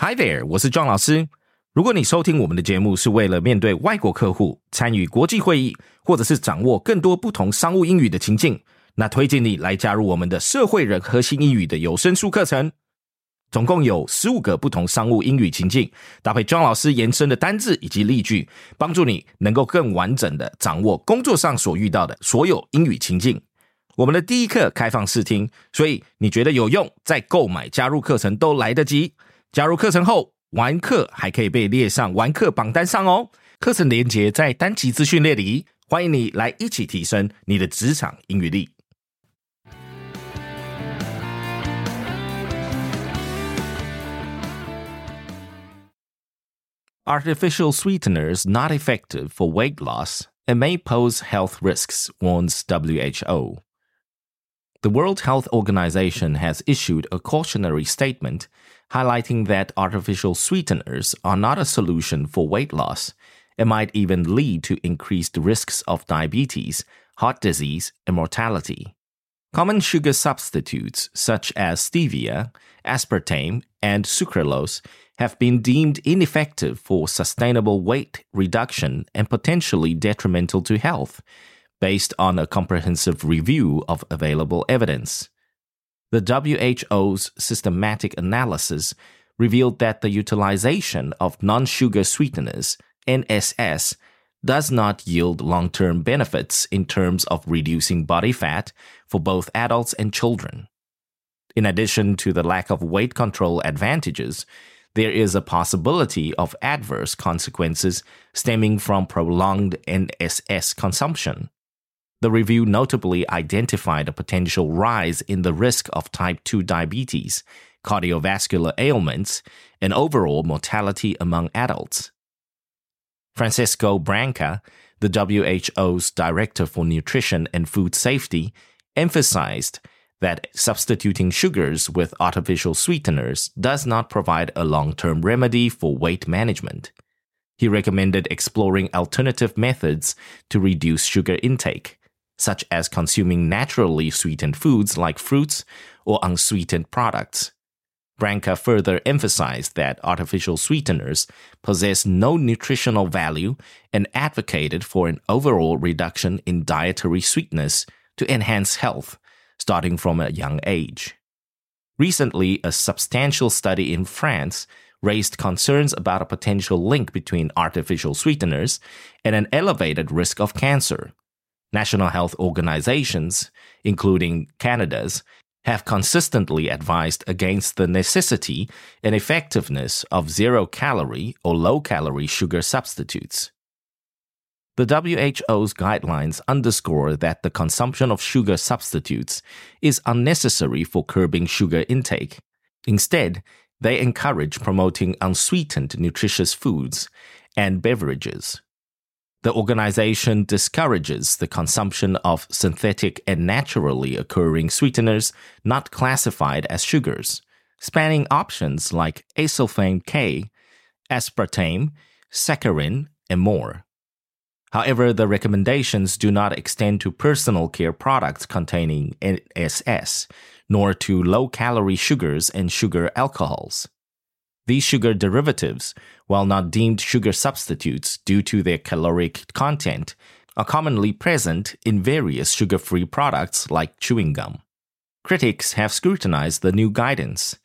Hi there，我是庄老师。如果你收听我们的节目是为了面对外国客户、参与国际会议，或者是掌握更多不同商务英语的情境，那推荐你来加入我们的社会人核心英语的有声书课程。总共有十五个不同商务英语情境，搭配庄老师延伸的单字以及例句，帮助你能够更完整的掌握工作上所遇到的所有英语情境。我们的第一课开放试听，所以你觉得有用，再购买加入课程都来得及。加入课程后，玩课还可以被列上玩课榜单上哦。课程连接在单集资讯列里，欢迎你来一起提升你的职场英语力。Artificial sweeteners not effective for weight loss and may pose health risks, warns WHO. The World Health Organization has issued a cautionary statement highlighting that artificial sweeteners are not a solution for weight loss It might even lead to increased risks of diabetes, heart disease, and mortality. Common sugar substitutes such as stevia, aspartame, and sucralose have been deemed ineffective for sustainable weight reduction and potentially detrimental to health, based on a comprehensive review of available evidence. The WHO's systematic analysis revealed that the utilization of non sugar sweeteners, NSS, does not yield long term benefits in terms of reducing body fat for both adults and children. In addition to the lack of weight control advantages, there is a possibility of adverse consequences stemming from prolonged NSS consumption. The review notably identified a potential rise in the risk of type 2 diabetes, cardiovascular ailments, and overall mortality among adults. Francisco Branca, the WHO's Director for Nutrition and Food Safety, emphasized that substituting sugars with artificial sweeteners does not provide a long term remedy for weight management. He recommended exploring alternative methods to reduce sugar intake such as consuming naturally sweetened foods like fruits or unsweetened products. Branca further emphasized that artificial sweeteners possess no nutritional value and advocated for an overall reduction in dietary sweetness to enhance health, starting from a young age. Recently, a substantial study in France raised concerns about a potential link between artificial sweeteners and an elevated risk of cancer. National health organizations, including Canada's, have consistently advised against the necessity and effectiveness of zero calorie or low calorie sugar substitutes. The WHO's guidelines underscore that the consumption of sugar substitutes is unnecessary for curbing sugar intake. Instead, they encourage promoting unsweetened nutritious foods and beverages. The organization discourages the consumption of synthetic and naturally occurring sweeteners not classified as sugars, spanning options like acesulfame K, aspartame, saccharin, and more. However, the recommendations do not extend to personal care products containing NSS, nor to low calorie sugars and sugar alcohols. These sugar derivatives, while not deemed sugar substitutes due to their caloric content, are commonly present in various sugar free products like chewing gum. Critics have scrutinized the new guidance,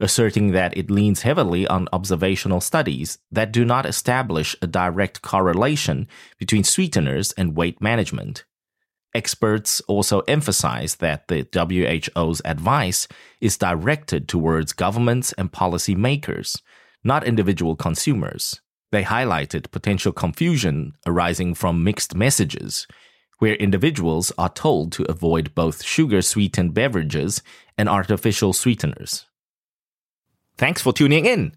asserting that it leans heavily on observational studies that do not establish a direct correlation between sweeteners and weight management. Experts also emphasize that the WHO's advice is directed towards governments and policymakers, not individual consumers. They highlighted potential confusion arising from mixed messages, where individuals are told to avoid both sugar sweetened beverages and artificial sweeteners. Thanks for tuning in.